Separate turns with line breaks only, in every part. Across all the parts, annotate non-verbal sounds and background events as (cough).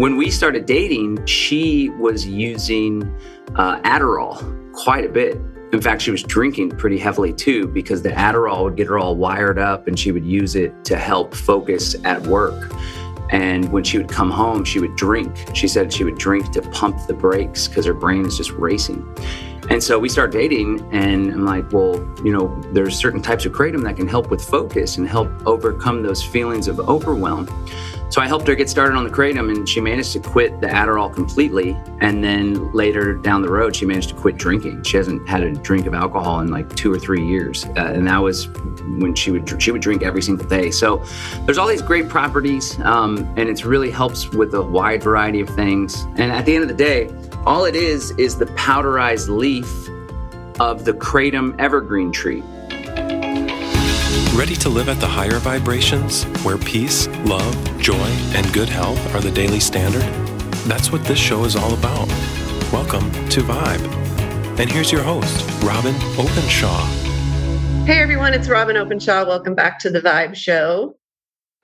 When we started dating, she was using uh, Adderall quite a bit. In fact, she was drinking pretty heavily too because the Adderall would get her all wired up and she would use it to help focus at work. And when she would come home, she would drink. She said she would drink to pump the brakes because her brain is just racing. And so we start dating, and I'm like, well, you know, there's certain types of kratom that can help with focus and help overcome those feelings of overwhelm. So I helped her get started on the kratom, and she managed to quit the Adderall completely. And then later down the road, she managed to quit drinking. She hasn't had a drink of alcohol in like two or three years, uh, and that was when she would she would drink every single day. So there's all these great properties, um, and it really helps with a wide variety of things. And at the end of the day, all it is is the powderized leaf of the kratom evergreen tree.
Ready to live at the higher vibrations, where peace, love, joy, and good health are the daily standard? That's what this show is all about. Welcome to Vibe. And here's your host, Robyn Openshaw.
Hey everyone, it's Robyn Openshaw. Welcome back to the Vibe Show.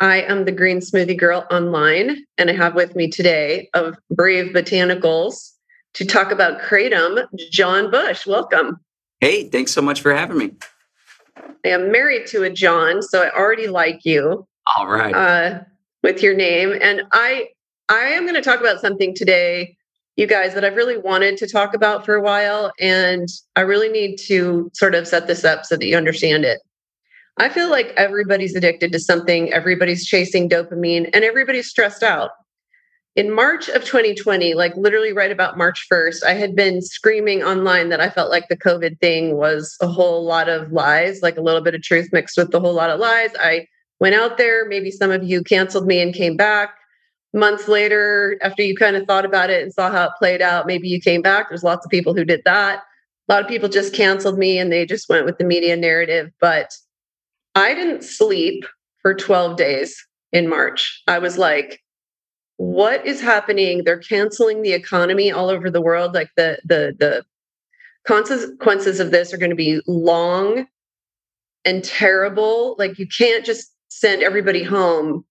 I am the Green Smoothie Girl online, and I have with me today of Brave Botanicals to talk about Kratom, John Bush. Welcome.
Hey, thanks so much for having me.
I am married to a John, so I already like you.
All right.
Uh, with your name, and I I am going to talk about something today, you guys, that I've really wanted to talk about for a while, and I really need to sort of set this up so that you understand it. I feel like everybody's addicted to something, everybody's chasing dopamine, and everybody's stressed out in March of 2020, like literally right about March 1st, I had been screaming online that I felt like the COVID thing was a whole lot of lies, like a little bit of truth mixed with a whole lot of lies. I went out there. Maybe some of you canceled me and came back. Months later, after you kind of thought about it and saw how it played out, maybe you came back. There's lots of people who did that. A lot of people just canceled me and they just went with the media narrative. But I didn't sleep for 12 days in March. I was like, what is happening? They're canceling the economy all over the world like the the the consequences of this are going to be long and terrible. Like you can't just send everybody home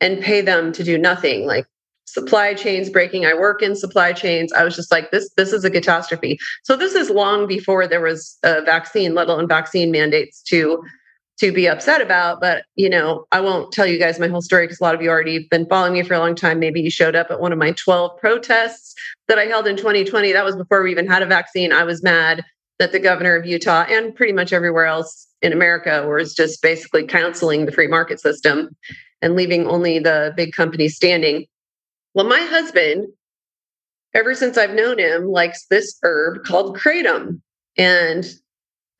and pay them to do nothing. Like supply chains breaking. I work in supply chains. I was just like this this is a catastrophe. So this is long before there was a vaccine let alone vaccine mandates to to be upset about. But, you know, I won't tell you guys my whole story because a lot of you already have been following me for a long time. Maybe you showed up at one of my 12 protests that I held in 2020. That was before we even had a vaccine. I was mad that the governor of Utah and pretty much everywhere else in America was just basically canceling the free market system and leaving only the big companies standing. Well, my husband, ever since I've known him, likes this herb called kratom. And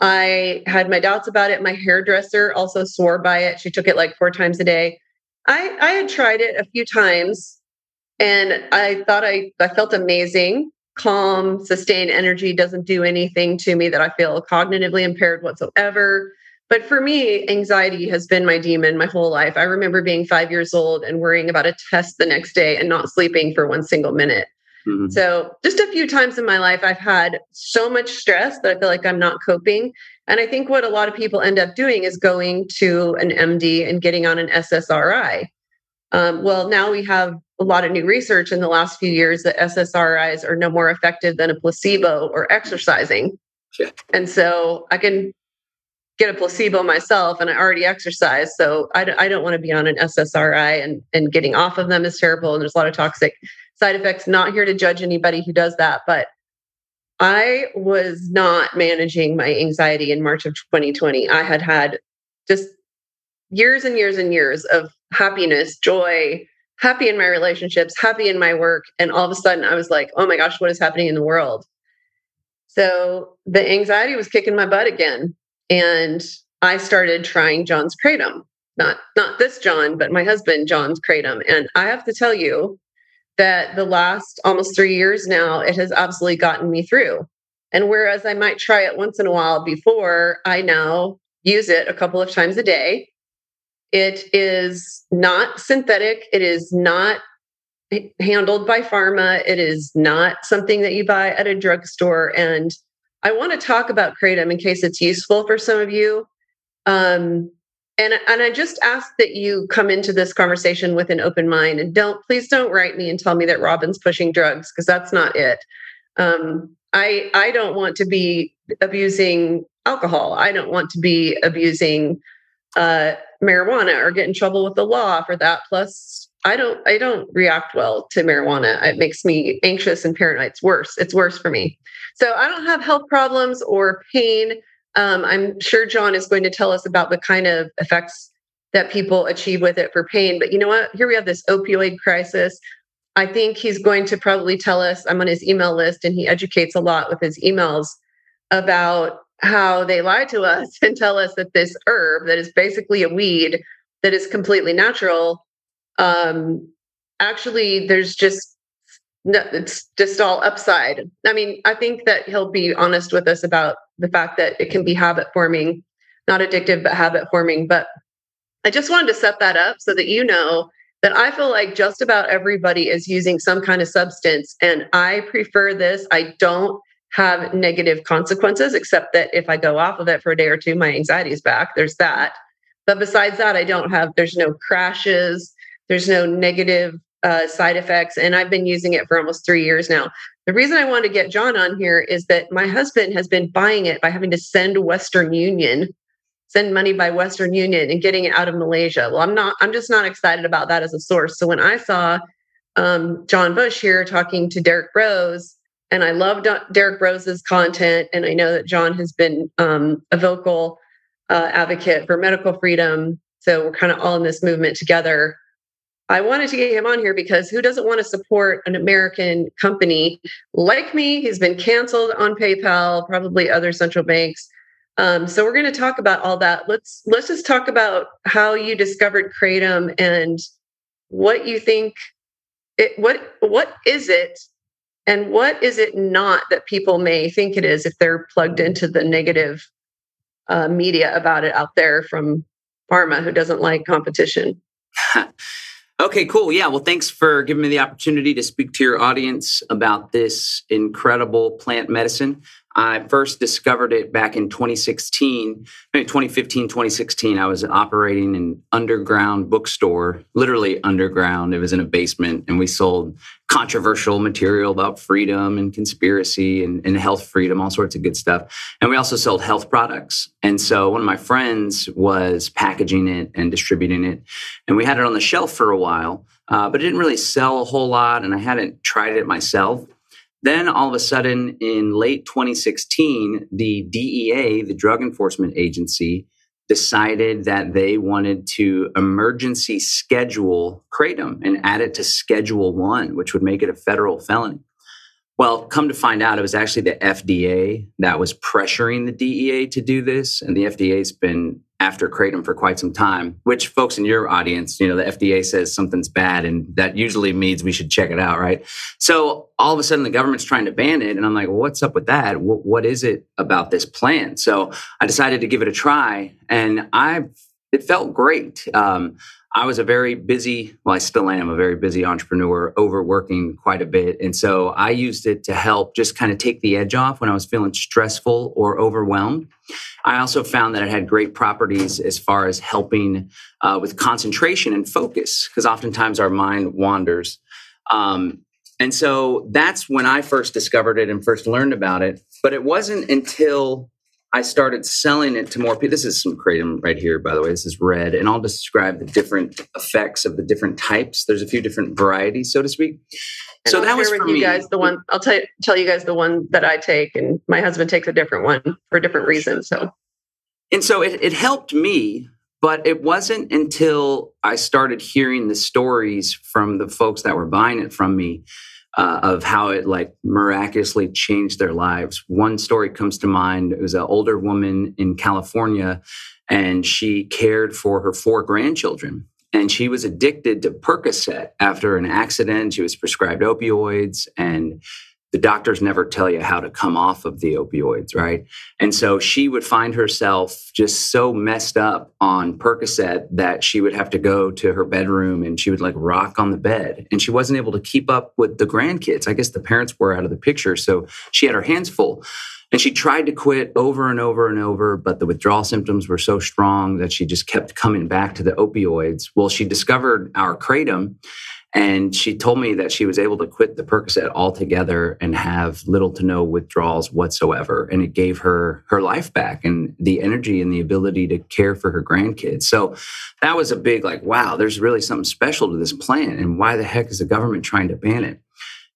I had my doubts about it. My hairdresser also swore by it. She took it like four times a day. I, I had tried it a few times and I thought I, I felt amazing. Calm, sustained energy doesn't do anything to me that I feel cognitively impaired whatsoever. But for me, anxiety has been my demon my whole life. I remember being five years old and worrying about a test the next day and not sleeping for one single minute. Mm-hmm. So, just a few times in my life, I've had so much stress that I feel like I'm not coping. And I think what a lot of people end up doing is going to an MD and getting on an SSRI. Um, well, now we have a lot of new research in the last few years that SSRIs are no more effective than a placebo or exercising. Yeah. And so I can get a placebo myself and I already exercise. So I d- I don't want to be on an SSRI and, and getting off of them is terrible. And there's a lot of toxic side effects. Not here to judge anybody who does that, but I was not managing my anxiety in March of 2020. I had had just years and years and years of happiness, joy, happy in my relationships, happy in my work. And all of a sudden, I was like, oh my gosh, what is happening in the world? So the anxiety was kicking my butt again. And I started trying John's Kratom. Not not this John, but my husband John's Kratom. And I have to tell you, that the last almost three years now, it has absolutely gotten me through. And whereas I might try it once in a while before, I now use it a couple of times a day. It is not synthetic, it is not handled by pharma, it is not something that you buy at a drugstore. And I want to talk about Kratom in case it's useful for some of you. Um, and and I just ask that you come into this conversation with an open mind and don't please don't write me and tell me that Robyn's pushing drugs because that's not it. Um, I I don't want to be abusing alcohol. I don't want to be abusing uh, marijuana or get in trouble with the law for that. Plus, I don't I don't react well to marijuana. It makes me anxious and paranoid. It's worse. It's worse for me. So I don't have health problems or pain. Um, I'm sure John is going to tell us about the kind of effects that people achieve with it for pain. But you know what? Here we have this opioid crisis. I think he's going to probably tell us. I'm on his email list, and he educates a lot with his emails about how they lie to us (laughs) and tell us that this herb that is basically a weed that is completely natural um actually there's just no, it's just all upside i mean i think that he'll be honest with us about the fact that it can be habit forming not addictive but habit forming but i just wanted to set that up so that you know that i feel like just about everybody is using some kind of substance and i prefer this i don't have negative consequences, except that if I go off of it for a day or two, my anxiety is back. There's that. But besides that, I don't have, there's no crashes, there's no negative uh, side effects. And I've been using it for almost three years now. The reason I wanted to get John on here is that my husband has been buying it by having to send Western Union, send money by Western Union and getting it out of Malaysia. Well, I'm not, I'm just not excited about that as a source. So when I saw um, John Bush here talking to Derrick Broze, and I love Derrick Broze's content, and I know that John has been um, a vocal uh, advocate for medical freedom. So we're kind of all in this movement together. I wanted to get him on here because who doesn't want to support an American company like me? He's been canceled on PayPal, probably other central banks. Um, so we're going to talk about all that. Let's let's just talk about how you discovered Kratom and what you think. It, what what is it and what is it not that people may think it is if they're plugged into the negative uh, media about it out there from pharma who doesn't like competition? (laughs)
okay, cool. Yeah. Well, thanks for giving me the opportunity to speak to your audience about this incredible plant medicine. I first discovered it back in 2016, maybe 2015, 2016. I was operating an underground bookstore, literally underground. It was in a basement, and we sold controversial material about freedom and conspiracy and, and health freedom, all sorts of good stuff. And we also sold health products. And so one of my friends was packaging it and distributing it. And we had it on the shelf for a while, uh, but it didn't really sell a whole lot. And I hadn't tried it myself. Then all of a sudden, in late 2016, the DEA, the Drug Enforcement Agency, decided that they wanted to emergency schedule kratom and add it to Schedule One, which would make it a federal felony. Well, come to find out, it was actually the FDA that was pressuring the DEA to do this, and the FDA's been after kratom for quite some time. Which, folks in your audience, you know, the FDA says something's bad, and that usually means we should check it out, right? So all of a sudden, the government's trying to ban it, and I'm like, well, what's up with that? what, what is it about this plant? So I decided to give it a try, and I it felt great. Um, I was a very busy, well, I still am a very busy entrepreneur, overworking quite a bit. And so I used it to help just kind of take the edge off when I was feeling stressful or overwhelmed. I also found that it had great properties as far as helping uh, with concentration and focus, because oftentimes our mind wanders. Um, and so that's when I first discovered it and first learned about it. But it wasn't until I started selling it to more people. This is some kratom right here, by the way. This is red, and I'll describe the different effects of the different types. There's a few different varieties, so to speak.
And so I'll that was with you me. guys the one. I'll tell you, tell you guys the one that I take, and my husband takes a different one for different reasons. So,
and so it, it helped me, but it wasn't until I started hearing the stories from the folks that were buying it from me uh, of how it like miraculously changed their lives. One story comes to mind. It was an older woman in California, and she cared for her four grandchildren. And she was addicted to Percocet after an accident. She was prescribed opioids, and the doctors never tell you how to come off of the opioids, right? And so she would find herself just so messed up on Percocet that she would have to go to her bedroom and she would like rock on the bed. And she wasn't able to keep up with the grandkids. I guess the parents were out of the picture. So she had her hands full. And she tried to quit over and over and over, but the withdrawal symptoms were so strong that she just kept coming back to the opioids. Well, she discovered our kratom and she told me that she was able to quit the Percocet altogether and have little to no withdrawals whatsoever. And it gave her her life back and the energy and the ability to care for her grandkids. So that was a big, like, wow, there's really something special to this plant. And why the heck is the government trying to ban it?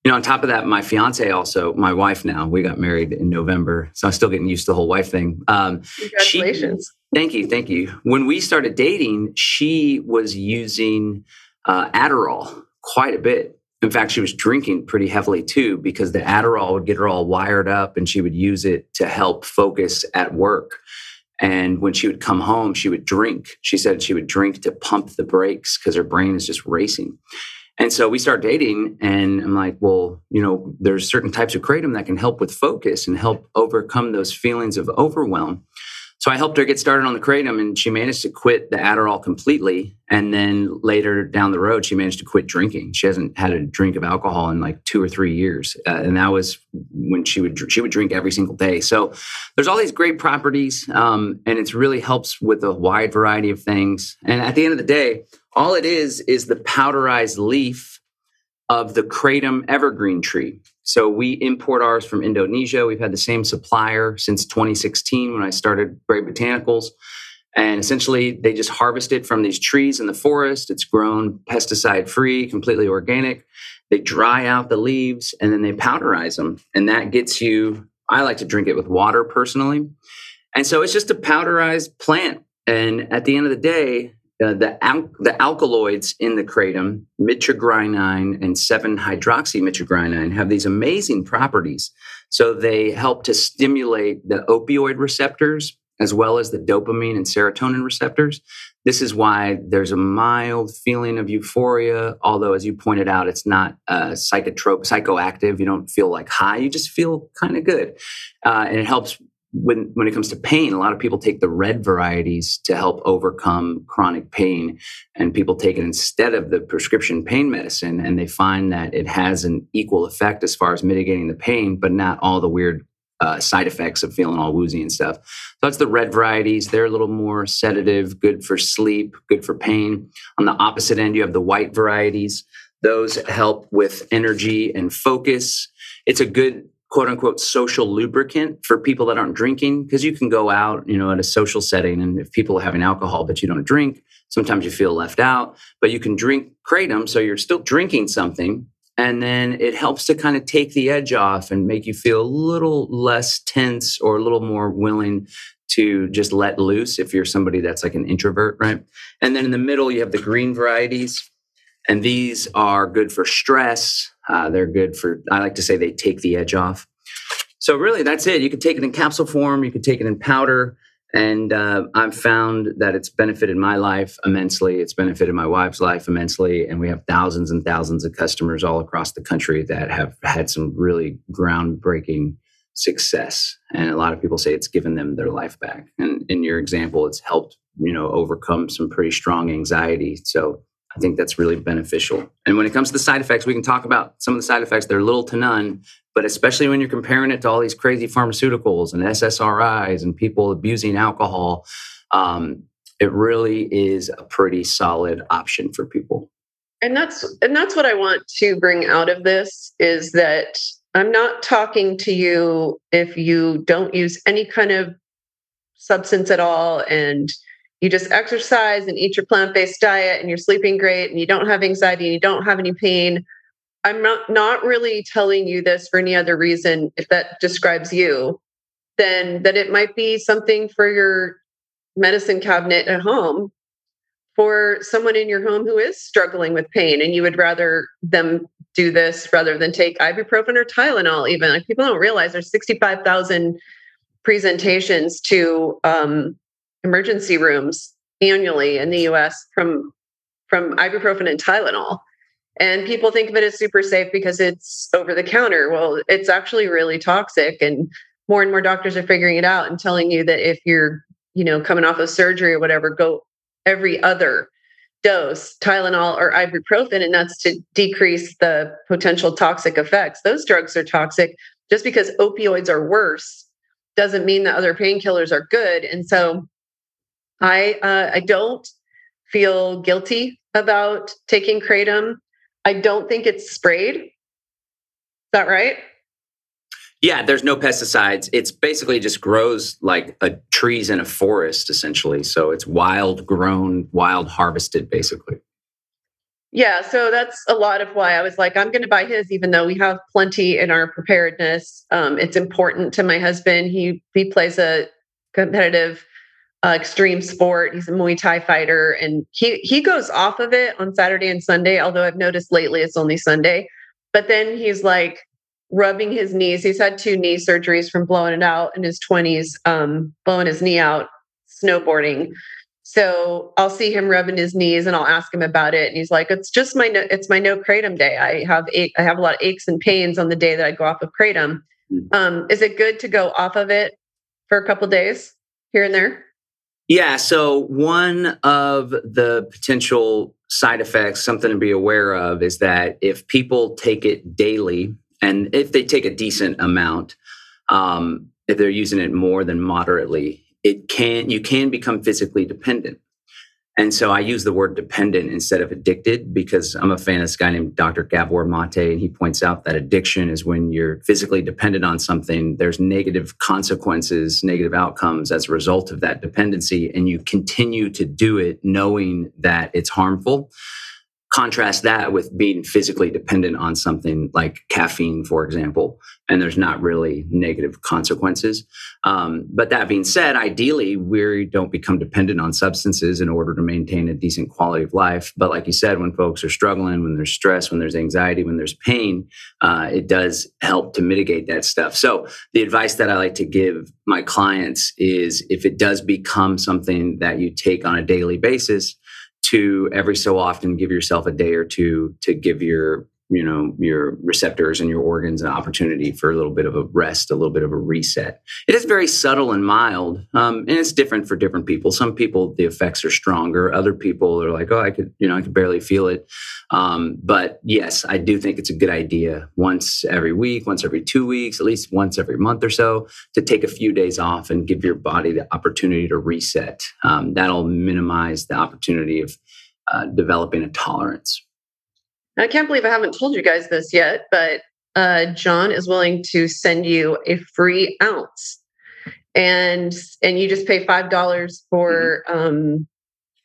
You know, on top of that, my fiance also, my wife now, we got married in November. So I'm still getting used to the whole wife thing.
Um, Congratulations.
She, thank you. Thank you. When we started dating, she was using uh, Adderall quite a bit. In fact, she was drinking pretty heavily too because the Adderall would get her all wired up and she would use it to help focus at work. And when she would come home, she would drink. She said she would drink to pump the brakes because her brain is just racing. And so we start dating, and I'm like, well, you know, there's certain types of kratom that can help with focus and help overcome those feelings of overwhelm. So I helped her get started on the kratom, and she managed to quit the Adderall completely. And then later down the road, she managed to quit drinking. She hasn't had a drink of alcohol in like two or three years, uh, and that was when she would she would drink every single day. So there's all these great properties, um, and it really helps with a wide variety of things. And at the end of the day, all it is is the powderized leaf of the kratom evergreen tree. So we import ours from Indonesia. We've had the same supplier since 2016 when I started Brave Botanicals. And essentially, they just harvest it from these trees in the forest. It's grown pesticide free, completely organic. They dry out the leaves and then they powderize them. And that gets you, I like to drink it with water personally. And so it's just a powderized plant. And at the end of the day, uh, the, al- the alkaloids in the kratom, mitragynine and 7-hydroxymitragynine, have these amazing properties. So they help to stimulate the opioid receptors as well as the dopamine and serotonin receptors. This is why there's a mild feeling of euphoria, although, as you pointed out, it's not uh, psychotrope, psychoactive. You don't feel like high, you just feel kind of good. Uh, and it helps when when it comes to pain, a lot of people take the red varieties to help overcome chronic pain, and people take it instead of the prescription pain medicine, and they find that it has an equal effect as far as mitigating the pain, but not all the weird uh, side effects of feeling all woozy and stuff. So that's the red varieties. They're a little more sedative, good for sleep, good for pain. On the opposite end, you have the white varieties. Those help with energy and focus. It's a good quote unquote social lubricant for people that aren't drinking because you can go out you know at a social setting and if people are having alcohol but you don't drink sometimes you feel left out but you can drink kratom so you're still drinking something and then it helps to kind of take the edge off and make you feel a little less tense or a little more willing to just let loose if you're somebody that's like an introvert right? And then in the middle you have the green varieties and these are good for stress uh, they're good for, I like to say they take the edge off. So, really, that's it. You can take it in capsule form, you can take it in powder. And uh, I've found that it's benefited my life immensely. It's benefited my wife's life immensely. And we have thousands and thousands of customers all across the country that have had some really groundbreaking success. And a lot of people say it's given them their life back. And in your example, it's helped, you know, overcome some pretty strong anxiety. So I think that's really beneficial. And when it comes to the side effects, we can talk about some of the side effects. They're little to none, but especially when you're comparing it to all these crazy pharmaceuticals and SSRIs and people abusing alcohol, um, it really is a pretty solid option for people.
And that's and that's what I want to bring out of this is that I'm not talking to you if you don't use any kind of substance at all and you just exercise and eat your plant-based diet and you're sleeping great and you don't have anxiety and you don't have any pain. I'm not not really telling you this for any other reason if that describes you then that it might be something for your medicine cabinet at home for someone in your home who is struggling with pain and you would rather them do this rather than take ibuprofen or tylenol even. Like people don't realize there's 65000 presentations to um, emergency rooms annually in the US from from ibuprofen and Tylenol. And people think of it as super safe because it's over the counter. Well, it's actually really toxic and more and more doctors are figuring it out and telling you that if you're, you know, coming off of surgery or whatever, go every other dose, Tylenol or ibuprofen, and that's to decrease the potential toxic effects. Those drugs are toxic just because opioids are worse doesn't mean that other painkillers are good. And so I uh, I don't feel guilty about taking kratom. I don't think it's sprayed. Is that right?
Yeah, there's no pesticides. It's basically just grows like a trees in a forest, essentially. So it's wild grown, wild harvested, basically.
Yeah, so that's a lot of why I was like, I'm going to buy his, even though we have plenty in our preparedness. Um, it's important to my husband. He he plays a competitive uh, extreme sport. He's a Muay Thai fighter, and he he goes off of it on Saturday and Sunday. Although I've noticed lately it's only Sunday. But then he's like rubbing his knees. He's had two knee surgeries from blowing it out in his 20s, um, blowing his knee out snowboarding. So I'll see him rubbing his knees and I'll ask him about it. And he's like, it's just my, no, it's my no kratom day. I have, ache, I have a lot of aches and pains on the day that I go off of kratom. Hmm. Um, is it good to go off of it for a couple days here and there?
Yeah. So one of the potential side effects, something to be aware of is that if people take it daily and if they take a decent amount, um, if they're using it more than moderately, it can you can become physically dependent. And so I use the word dependent instead of addicted because I'm a fan of this guy named Dr. Gabor Mate, and he points out that addiction is when you're physically dependent on something. There's negative consequences, negative outcomes as a result of that dependency, and you continue to do it knowing that it's harmful contrast that with being physically dependent on something like caffeine, for example, and there's not really negative consequences. Um, but that being said, ideally, we don't become dependent on substances in order to maintain a decent quality of life. But like you said, when folks are struggling, when there's stress, when there's anxiety, when there's pain, uh, it does help to mitigate that stuff. So the advice that I like to give my clients is if it does become something that you take on a daily basis, to every so often give yourself a day or two to give your you know your receptors and your organs an opportunity for a little bit of a rest a little bit of a reset. It is very subtle and mild um, and it's different for different people. Some people the effects are stronger. Other people are like oh i could you know i could barely feel it. Um, but yes i do think it's a good idea once every week once every two weeks at least once every month or so to take a few days off and give your body the opportunity to reset. Um, that'll minimize the opportunity of uh, developing a tolerance
I can't believe I haven't told you guys this yet, but uh, John is willing to send you a free ounce, and and you just pay five dollars for mm-hmm. um,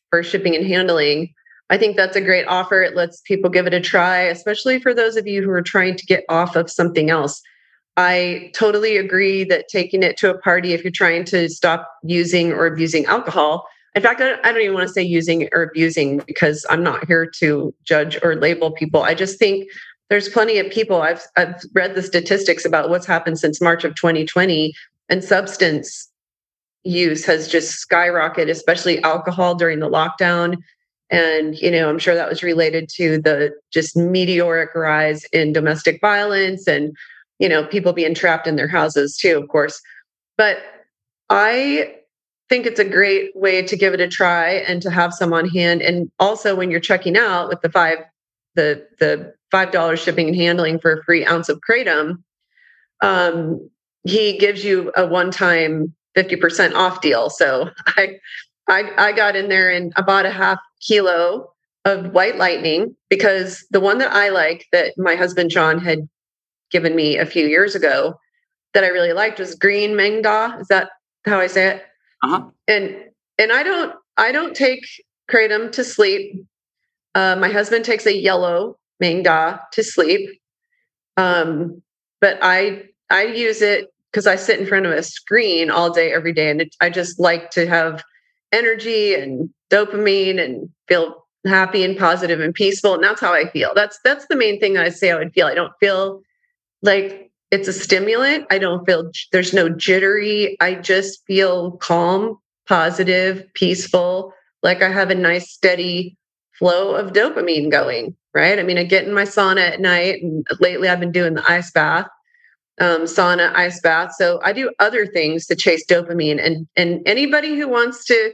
for shipping and handling. I think that's a great offer. It lets people give it a try, especially for those of you who are trying to get off of something else. I totally agree that taking it to a party, if you're trying to stop using or abusing alcohol, in fact, I don't, even want to say using or abusing because I'm not here to judge or label people. I just think there's plenty of people. I've I've read the statistics about what's happened since March of 2020, and substance use has just skyrocketed, especially alcohol during the lockdown. And you know, I'm sure that was related to the just meteoric rise in domestic violence and you know people being trapped in their houses too, of course. But I think it's a great way to give it a try and to have some on hand. And also when you're checking out with the five, the the five dollars shipping and handling for a free ounce of kratom, um, he gives you a one-time 50% off deal. So (laughs) I I I got in there and I bought a half kilo of white lightning because the one that I like that my husband John had given me a few years ago that I really liked was green Maeng Da. Is that how I say it? Uh-huh. And and I don't I don't take kratom to sleep. Uh, my husband takes a yellow Maeng Da to sleep. Um, but I I use it because I sit in front of a screen all day every day, and it, I just like to have energy and dopamine and feel happy and positive and peaceful, and that's how I feel. That's that's the main thing I say I would feel. I don't feel like it's a stimulant. I don't feel there's no jittery. I just feel calm, positive, peaceful, like I have a nice steady flow of dopamine going, right? I mean, I get in my sauna at night and lately I've been doing the ice bath. Um, sauna, ice bath. So I do other things to chase dopamine. And and anybody who wants to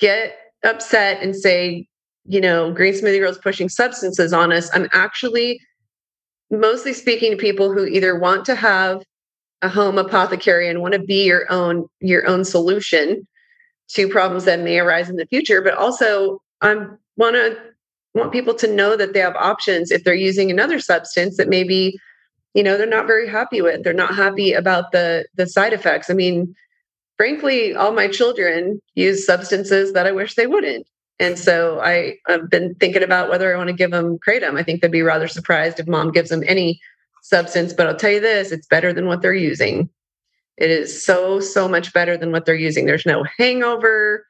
get upset and say, you know, Green Smoothie Girls pushing substances on us, I'm actually mostly speaking to people who either want to have a home apothecary and want to be your own your own solution to problems that may arise in the future but also i want to want people to know that they have options if they're using another substance that maybe you know they're not very happy with they're not happy about the the side effects. I mean frankly all my children use substances that i wish they wouldn't and so I, have been thinking about whether I want to give them kratom. I think they'd be rather surprised if mom gives them any substance, but I'll tell you this it's better than what they're using. It is so, so much better than what they're using. There's no hangover.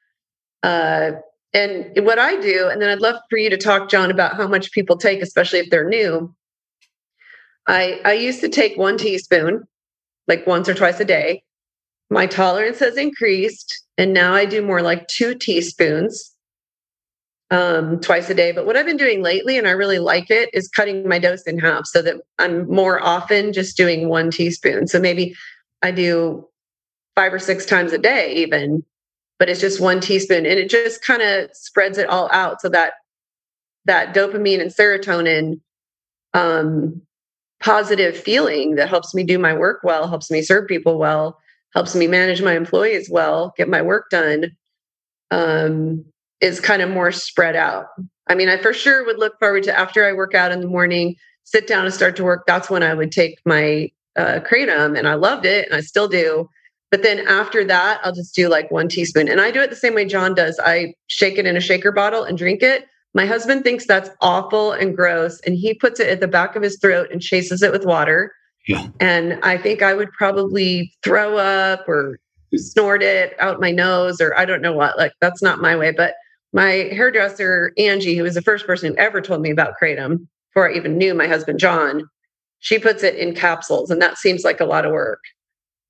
Uh, and what I do, and then I'd love for you to talk, John, about how much people take, especially if they're new. I, I used to take one teaspoon, like once or twice a day. My tolerance has increased, and now I do more like two teaspoons um, twice a day. But what I've been doing lately, and I really like it, is cutting my dose in half so that I'm more often just doing one teaspoon. So maybe I do five or six times a day, even, but it's just one teaspoon, and it just kind of spreads it all out so that that dopamine and serotonin um, positive feeling that helps me do my work well, helps me serve people well, helps me manage my employees well, get my work done. Um, is kind of more spread out. I mean, I for sure would look forward to after I work out in the morning, sit down and start to work. That's when I would take my uh, kratom, and I loved it, and I still do. But then after that, I'll just do like one teaspoon, and I do it the same way John does. I shake it in a shaker bottle and drink it. My husband thinks that's awful and gross, and he puts it at the back of his throat and chases it with water. Yeah. And I think I would probably throw up or snort it out my nose, or I don't know what. Like that's not my way, but my hairdresser Angie, who was the first person who ever told me about kratom before I even knew my husband John, she puts it in capsules, and that seems like a lot of work.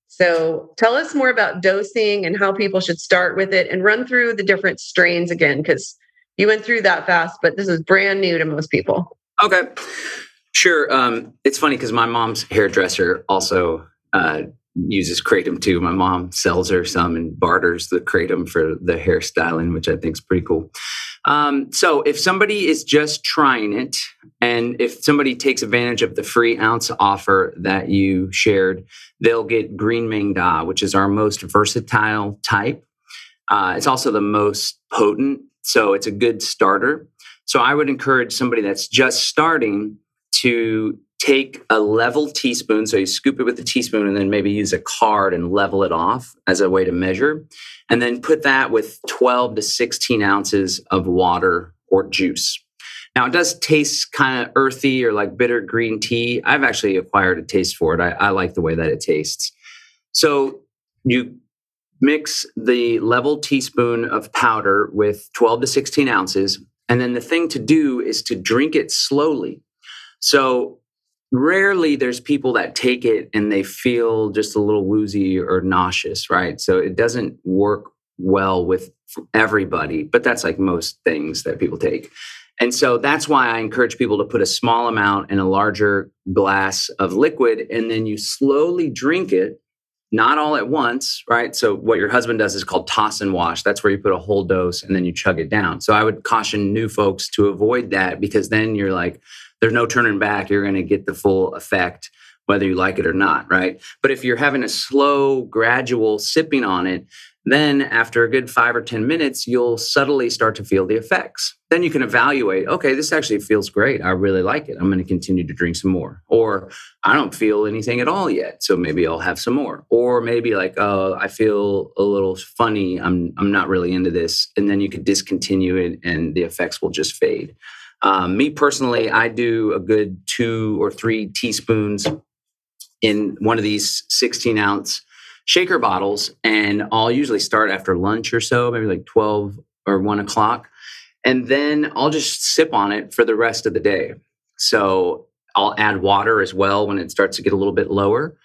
So tell us more about dosing and how people should start with it, and run through the different strains again because you went through that fast, but this is brand new to most people.
Okay, sure. Um, it's funny because my mom's hairdresser also uh, uses kratom too. My mom sells her some and barters the kratom for the hairstyling, which I think is pretty cool. Um, so if somebody is just trying it, and if somebody takes advantage of the free ounce offer that you shared, they'll get Green Maeng Da, which is our most versatile type. Uh, it's also the most potent, so it's a good starter. So I would encourage somebody that's just starting to take a level teaspoon. So you scoop it with a teaspoon and then maybe use a card and level it off as a way to measure. And then put that with 12 to 16 ounces of water or juice. Now it does taste kind of earthy or like bitter green tea. I've actually acquired a taste for it. I, I like the way that it tastes. So you mix the level teaspoon of powder with 12 to 16 ounces. And then the thing to do is to drink it slowly. So rarely there's people that take it and they feel just a little woozy or nauseous, right? So it doesn't work well with everybody, but that's like most things that people take. And so that's why I encourage people to put a small amount in a larger glass of liquid and then you slowly drink it, not all at once, right? So what your husband does is called toss and wash. That's where you put a whole dose and then you chug it down. So I would caution new folks to avoid that because then you're like, there's no turning back. You're going to get the full effect, whether you like it or not, right? But if you're having a slow, gradual sipping on it, then after a good five or 10 minutes, you'll subtly start to feel the effects. Then you can evaluate okay, this actually feels great. I really like it. I'm going to continue to drink some more. Or I don't feel anything at all yet. So maybe I'll have some more. Or maybe like, oh, I feel a little funny. I'm, I'm not really into this. And then you could discontinue it and the effects will just fade. Um, me personally, I do a good two or three teaspoons in one of these 16 ounce shaker bottles, and I'll usually start after lunch or so, maybe like 12 or 1 o'clock. And then I'll just sip on it for the rest of the day. So I'll add water as well when it starts to get a little bit lower.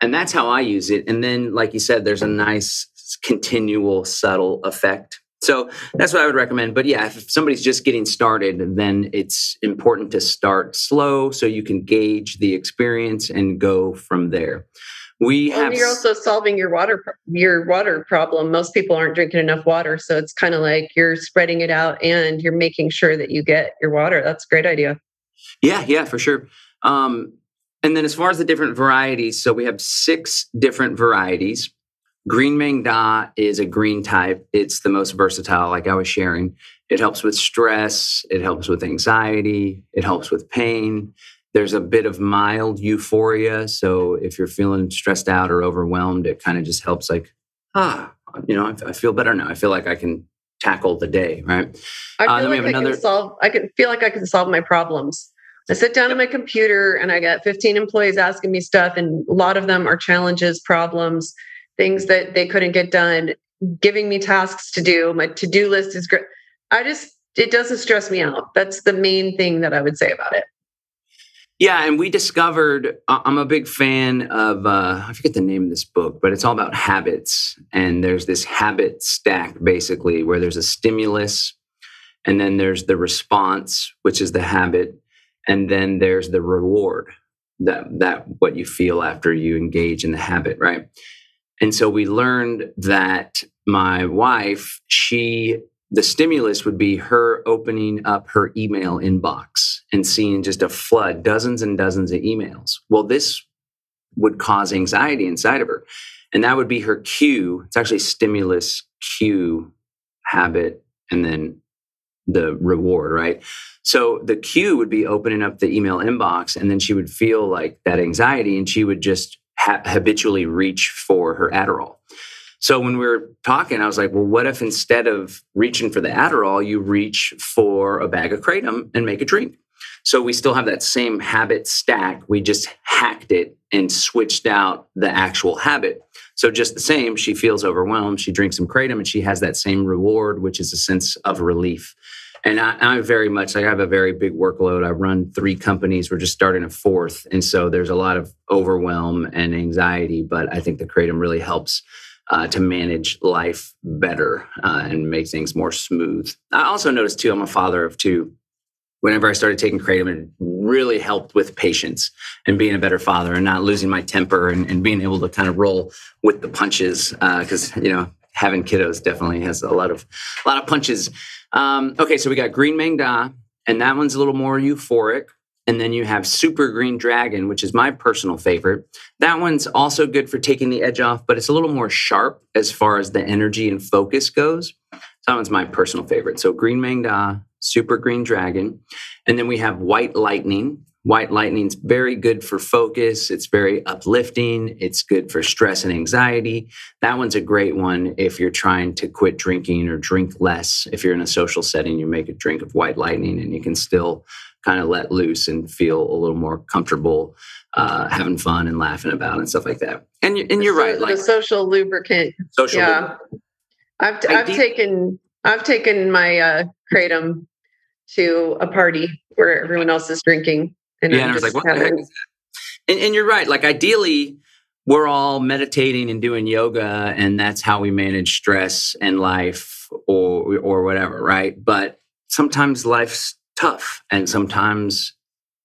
And that's how I use it. And then, like you said, there's a nice continual subtle effect so that's what I would recommend. But yeah, if somebody's just getting started, then it's important to start slow so you can gauge the experience and go from there. We
well,
have.
You're also solving your water your water problem. Most people aren't drinking enough water, so it's kind of like you're spreading it out and you're making sure that you get your water. That's a great idea.
Yeah, yeah, for sure. Um, And then as far as the different varieties, so we have six different varieties. Green Maeng Da is a green type. It's the most versatile, like I was sharing. It helps with stress, it helps with anxiety, it helps with pain. There's a bit of mild euphoria. So if you're feeling stressed out or overwhelmed, it kind of just helps, like, ah, you know, I, I feel better now. I feel like I can tackle the day, right?
I uh, feel uh, like I another... can solve. I can feel like I can solve my problems. I sit down at my computer and I got 15 employees asking me stuff, and a lot of them are challenges, problems, things that they couldn't get done, giving me tasks to do. My to do list is great. I just, it doesn't stress me out. That's the main thing that I would say about it.
Yeah, and we discovered. I'm a big fan of. Uh, I forget the name of this book, but it's all about habits. And there's this habit stack, basically, where there's a stimulus, and then there's the response, which is the habit, and then there's the reward that that what you feel after you engage in the habit, right? And so we learned that my wife, she the stimulus would be her opening up her email inbox and seeing just a flood, dozens and dozens of emails. Well, this would cause anxiety inside of her. And that would be her cue. It's actually stimulus, cue, habit, and then the reward, right? So the cue would be opening up the email inbox, and then she would feel like that anxiety and she would just ha- habitually reach for her Adderall. So when we were talking, I was like, well, what if instead of reaching for the Adderall, you reach for a bag of Kratom and make a drink? So we still have that same habit stack. We just hacked it and switched out the actual habit. So just the same, she feels overwhelmed. She drinks some Kratom and she has that same reward, which is a sense of relief. And I, I very much like I have a very big workload. I run three companies. We're just starting a fourth. And so there's a lot of overwhelm and anxiety, but I think the Kratom really helps uh, to manage life better uh, and make things more smooth. I also noticed too, I'm a father of two. Whenever I started taking kratom, it really helped with patience and being a better father and not losing my temper and, and being able to kind of roll with the punches. Because uh, you know, having kiddos definitely has a lot of a lot of punches. Um, okay, so we got Green Maeng Da, and that one's a little more euphoric. And then you have Super Green Dragon, which is my personal favorite. That one's also good for taking the edge off, but it's a little more sharp as far as the energy and focus goes. That one's my personal favorite. So Green Maeng Da, Super Green Dragon. And then we have White Lightning. White Lightning's very good for focus. It's very uplifting. It's good for stress and anxiety. That one's a great one if you're trying to quit drinking or drink less. If you're in a social setting, you make a drink of White Lightning and you can still kind of let loose and feel a little more comfortable uh, having fun and laughing about and stuff like that. And you, and you're right,
like the social lubricant. Social, yeah. Lubricant. I've t- I've taken I've taken my uh, kratom to a party where everyone else is drinking,
and yeah, and I was like, what the heck is that? And, and you're right. Like ideally, we're all meditating and doing yoga, and that's how we manage stress and life, or or whatever, right? But sometimes life's tough and sometimes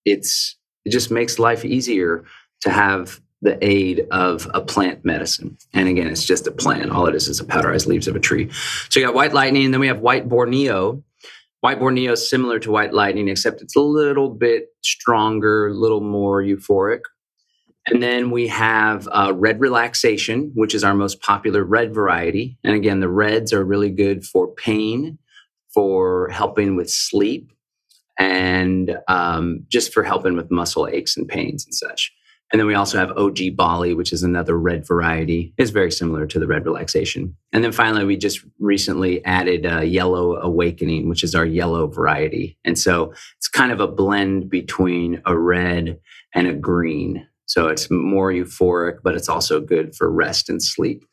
it's it just makes life easier to have the aid of a plant medicine. And again, it's just a plant. All it is is a powderized leaves of a tree. So you got white lightning, and then we have white Borneo. White Borneo is similar to white lightning, except it's a little bit stronger, a little more euphoric. And then we have uh, red relaxation, which is our most popular red variety. And again, the reds are really good for pain, for helping with sleep, and um, just for helping with muscle aches and pains and such. And then we also have OG Bali, which is another red variety. It's very similar to the red relaxation. And then finally, we just recently added uh, Yellow Awakening, which is our yellow variety. And so it's kind of a blend between a red and a green. So it's more euphoric, but it's also good for rest and sleep.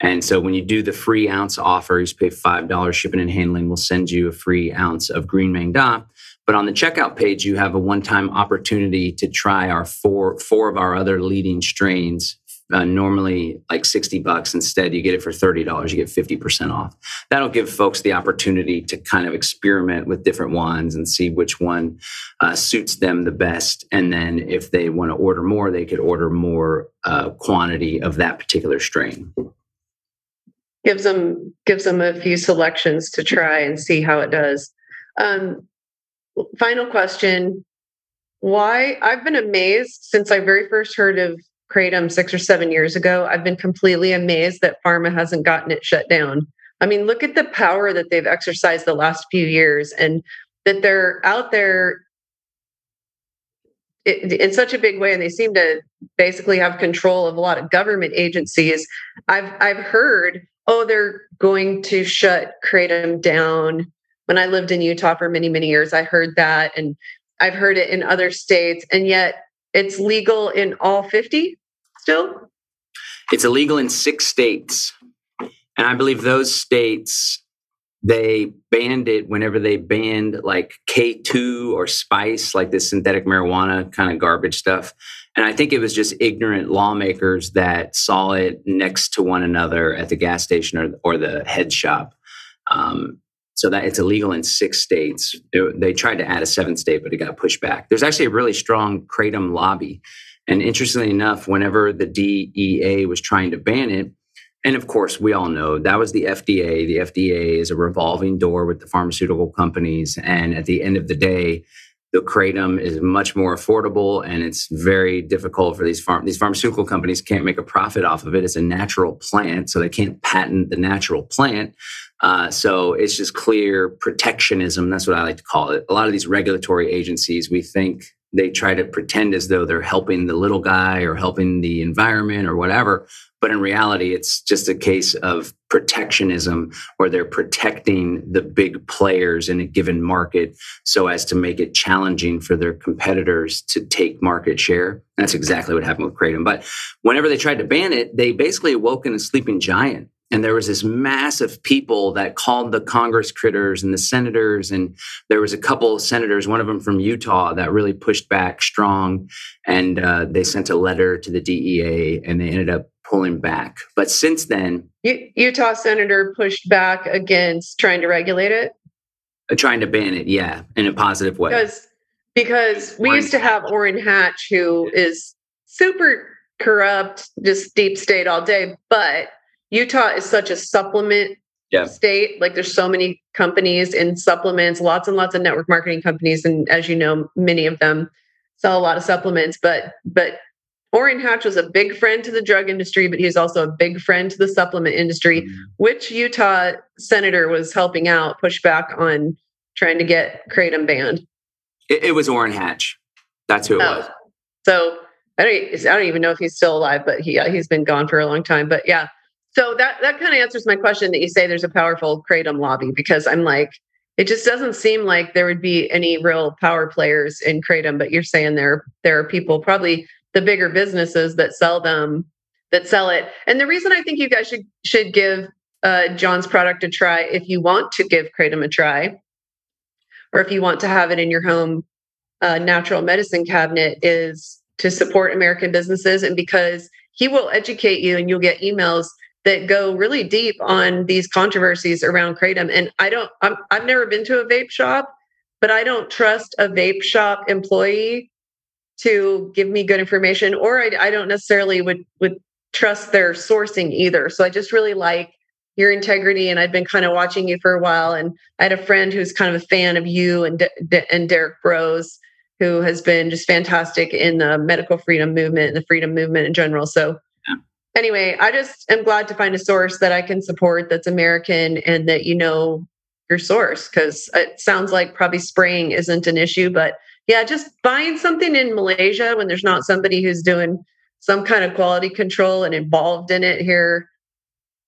And so when you do the free ounce offer, you pay $5 shipping and handling, we'll send you a free ounce of Green Maeng Da. But on the checkout page, you have a one-time opportunity to try our four four of our other leading strains. Uh, normally like 60 bucks. Instead you get it for $30 you get 50% off. That'll give folks the opportunity to kind of experiment with different ones and see which one uh, suits them the best. And then if they want to order more they could order more uh, quantity of that particular strain.
Gives them gives them a few selections to try and see how it does. Um, final question why I've been amazed since I very first heard of Kratom six or seven years ago. I've been completely amazed that pharma hasn't gotten it shut down. I mean, look at the power that they've exercised the last few years and that they're out there in such a big way and they seem to basically have control of a lot of government agencies i've i've heard oh they're going to shut kratom down when i lived in utah for many many years i heard that and i've heard it in other states and yet it's legal in all 50 still
it's illegal in six states and i believe those states they banned it whenever they banned like K2 or spice, like this synthetic marijuana kind of garbage stuff. And I think it was just ignorant lawmakers that saw it next to one another at the gas station or, or the head shop. Um, so that it's illegal in six states. It, they tried to add a seventh state, but it got pushed back. There's actually a really strong kratom lobby. And interestingly enough, whenever the DEA was trying to ban it, and of course, we all know that was the FDA. The FDA is a revolving door with the pharmaceutical companies. And at the end of the day, the kratom is much more affordable and it's very difficult for these farm these pharmaceutical companies can't make a profit off of it. It's a natural plant so they can't patent the natural plant. Uh, so it's just clear protectionism. That's what i like to call it. A lot of these regulatory agencies we think they try to pretend as though they're helping the little guy or helping the environment or whatever but in reality, it's just a case of protectionism where they're protecting the big players in a given market so as to make it challenging for their competitors to take market share. That's exactly what happened with Kratom. But whenever they tried to ban it, they basically awoken a sleeping giant. And there was this massive people that called the Congress critters and the senators. And there was a couple of senators, one of them from Utah, that really pushed back strong. And uh, they sent a letter to the DEA and they ended up pulling back. But since then,
U- Utah senator pushed back against trying to regulate it,
uh, trying to ban it. Yeah, in a positive way.
Because because we used to have Orrin Hatch, who is super corrupt, just deep state all day. But Utah is such a supplement yeah. state. Like there's so many companies in supplements, lots and lots of network marketing companies, and as you know, many of them sell a lot of supplements. But but Orrin Hatch was a big friend to the drug industry, but he's also a big friend to the supplement industry. Mm-hmm. Which Utah senator was helping out push back on trying to get kratom banned?
It, it was Orrin Hatch. That's who it oh. was.
So I don't, I don't even know if he's still alive, but he uh, he's been gone for a long time. But yeah, so that that kind of answers my question that you say there's a powerful kratom lobby because I'm like, it just doesn't seem like there would be any real power players in kratom. But you're saying there there are people probably the bigger businesses that sell them that sell it. And the reason I think you guys should should give uh, John's product a try if you want to give kratom a try, or if you want to have it in your home uh, natural medicine cabinet, is to support American businesses and because he will educate you and you'll get emails that go really deep on these controversies around kratom. And I don't, i have never been to a vape shop, but I don't trust a vape shop employee to give me good information or I, I don't necessarily would would trust their sourcing either so i just really like your integrity and i've been kind of watching you for a while and i had a friend who's kind of a fan of you and and Derrick Broze who has been just fantastic in the medical freedom movement and the freedom movement in general so. Anyway i just am glad to find a source that i can support that's american and that you know your source because it sounds like probably spraying isn't an issue but yeah, just buying something in Malaysia when there's not somebody who's doing some kind of quality control and involved in it here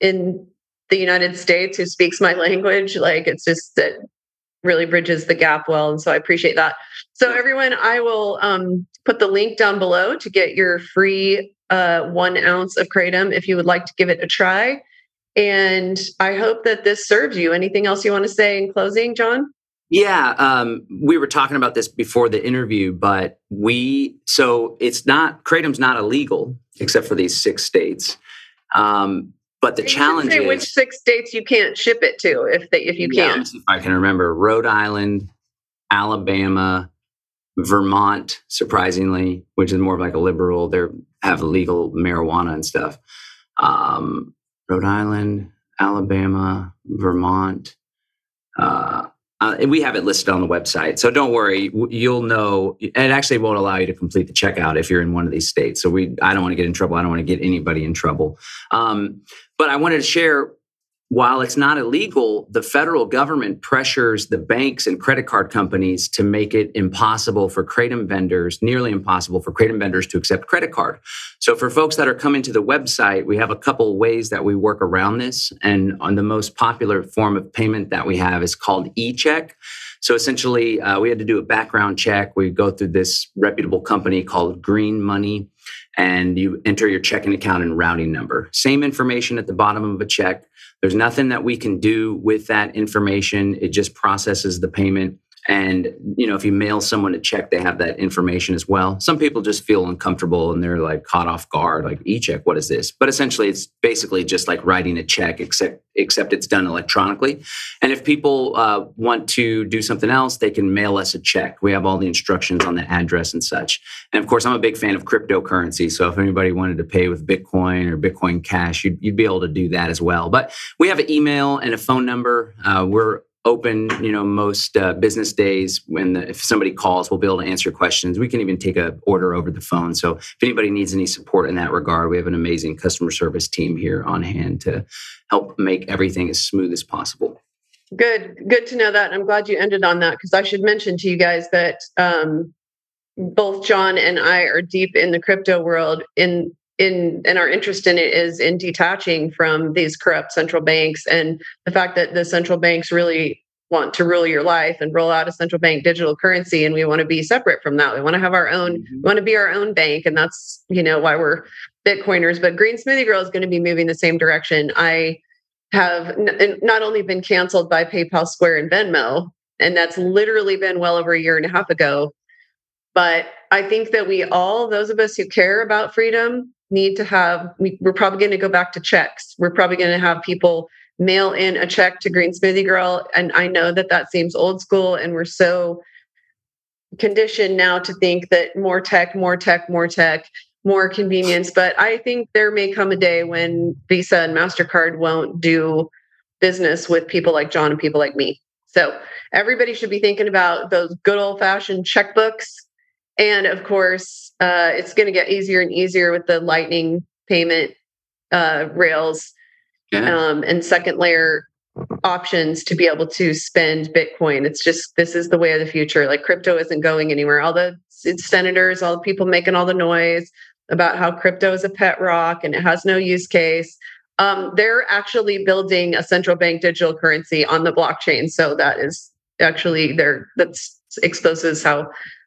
in the United States who speaks my (laughs) language. Like it's just that really bridges the gap well. And so I appreciate that. So everyone, I will um, put the link down below to get your free uh, one ounce of kratom if you would like to give it a try. And I hope that this serves you. Anything else you want to say in closing, John?
Yeah, um, we were talking about this before the interview, but we so it's not kratom's not illegal except for these six states. Um, but the you challenge is
which six states you can't ship it to if they if you yeah, can.
If I can remember, Rhode Island, Alabama, Vermont, surprisingly, which is more of like a liberal. They have legal marijuana and stuff. Um, Rhode Island, Alabama, Vermont. Uh, Uh, we have it listed on the website. So don't worry, you'll know. It actually won't allow you to complete the checkout if you're in one of these states. So we, I don't want to get in trouble. I don't want to get anybody in trouble. Um, but I wanted to share while it's not illegal, the federal government pressures the banks and credit card companies to make it impossible for Kratom vendors, nearly impossible for Kratom vendors to accept credit card. So for folks that are coming to the website, we have a couple ways that we work around this. And on the most popular form of payment that we have is called e-check. So essentially, uh, we had to do a background check. We go through this reputable company called Green Money and you enter your checking account and routing number. Same information at the bottom of a check. There's nothing that we can do with that information. It just processes the payment. And, you know, if you mail someone a check, they have that information as well. Some people just feel uncomfortable and they're like caught off guard, like e-check, what is this? But essentially it's basically just like writing a check, except except it's done electronically. And if people uh, want to do something else, they can mail us a check. We have all the instructions on the address and such. And of course, I'm a big fan of cryptocurrency. So if anybody wanted to pay with Bitcoin or Bitcoin Cash, you'd, you'd be able to do that as well. But we have an email and a phone number. Uh, we're open you know most uh, business days when the, if somebody calls we'll be able to answer questions. We can even take a order over the phone. So if anybody needs any support in that regard we have an amazing customer service team here on hand to help make everything as smooth as possible.
Good good to know that. I'm glad you ended on that because i should mention to you guys that um, both john and i are deep in the crypto world in in and our interest in it is in detaching from these corrupt central banks and the fact that the central banks really want to rule your life and roll out a central bank digital currency and we want to be separate from that. We want to have our own mm-hmm. we want to be our own bank and that's you know why we're bitcoiners. But green smoothie girl is going to be moving the same direction. I have n- not only been canceled by paypal square and venmo and that's literally been well over a year and a half ago but i think that we all those of us who care about freedom need to have we, we're probably going to go back to checks. We're probably going to have people mail in a check to green smoothie girl and i know that that seems old school and we're so conditioned now to think that more tech more tech more tech more convenience but i think there may come a day when visa and mastercard won't do business with people like john and people like me. So everybody should be thinking about those good old fashioned checkbooks and of course, uh, it's going to get easier and easier with the Lightning payment uh, rails yeah. um, and second layer options to be able to spend Bitcoin. It's just this is the way of the future. Like crypto isn't going anywhere. All the senators, all the people making all the noise about how crypto is a pet rock and it has no use case. Um, they're actually building a central bank digital currency on the blockchain. So that is actually there. that's exposes how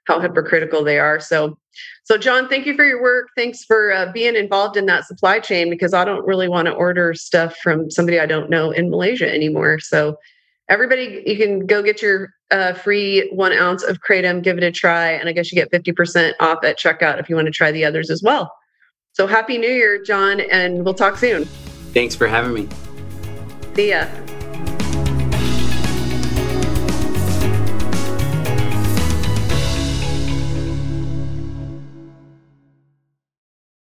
how hypocritical they are. So, so John, thank you for your work. Thanks for uh, being involved in that supply chain because I don't really want to order stuff from somebody I don't know in Malaysia anymore. So, everybody, you can go get your uh, free one ounce of kratom, give it a try, and I guess you get fifty percent off at checkout if you want to try the others as well. So, happy New Year, John, and we'll talk soon.
Thanks for having me.
See ya.